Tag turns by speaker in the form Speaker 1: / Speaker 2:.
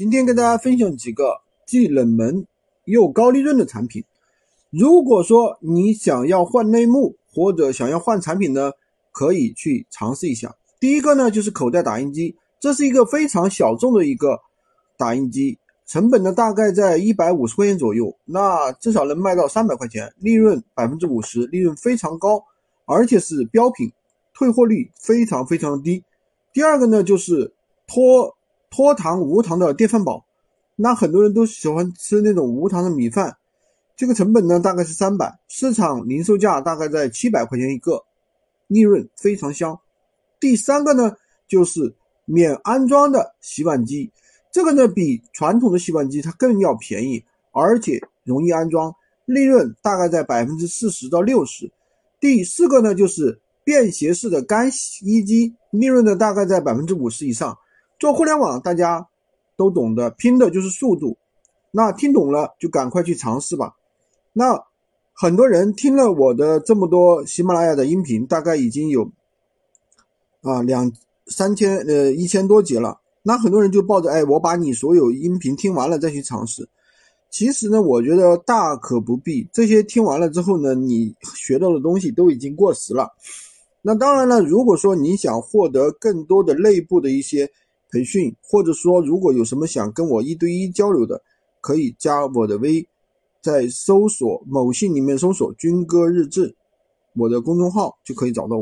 Speaker 1: 今天跟大家分享几个既冷门又高利润的产品。如果说你想要换内幕或者想要换产品呢，可以去尝试一下。第一个呢就是口袋打印机，这是一个非常小众的一个打印机，成本呢大概在一百五十块钱左右，那至少能卖到三百块钱，利润百分之五十，利润非常高，而且是标品，退货率非常非常低。第二个呢就是脱。脱糖无糖的电饭煲，那很多人都喜欢吃那种无糖的米饭，这个成本呢大概是三百，市场零售价大概在七百块钱一个，利润非常香。第三个呢就是免安装的洗碗机，这个呢比传统的洗碗机它更要便宜，而且容易安装，利润大概在百分之四十到六十。第四个呢就是便携式的干洗衣机，利润呢大概在百分之五十以上。做互联网，大家都懂得，拼的就是速度。那听懂了就赶快去尝试吧。那很多人听了我的这么多喜马拉雅的音频，大概已经有啊两三千呃一千多集了。那很多人就抱着哎，我把你所有音频听完了再去尝试。其实呢，我觉得大可不必。这些听完了之后呢，你学到的东西都已经过时了。那当然了，如果说你想获得更多的内部的一些。培训，或者说如果有什么想跟我一对一交流的，可以加我的微，在搜索某信里面搜索军哥日志，我的公众号就可以找到我。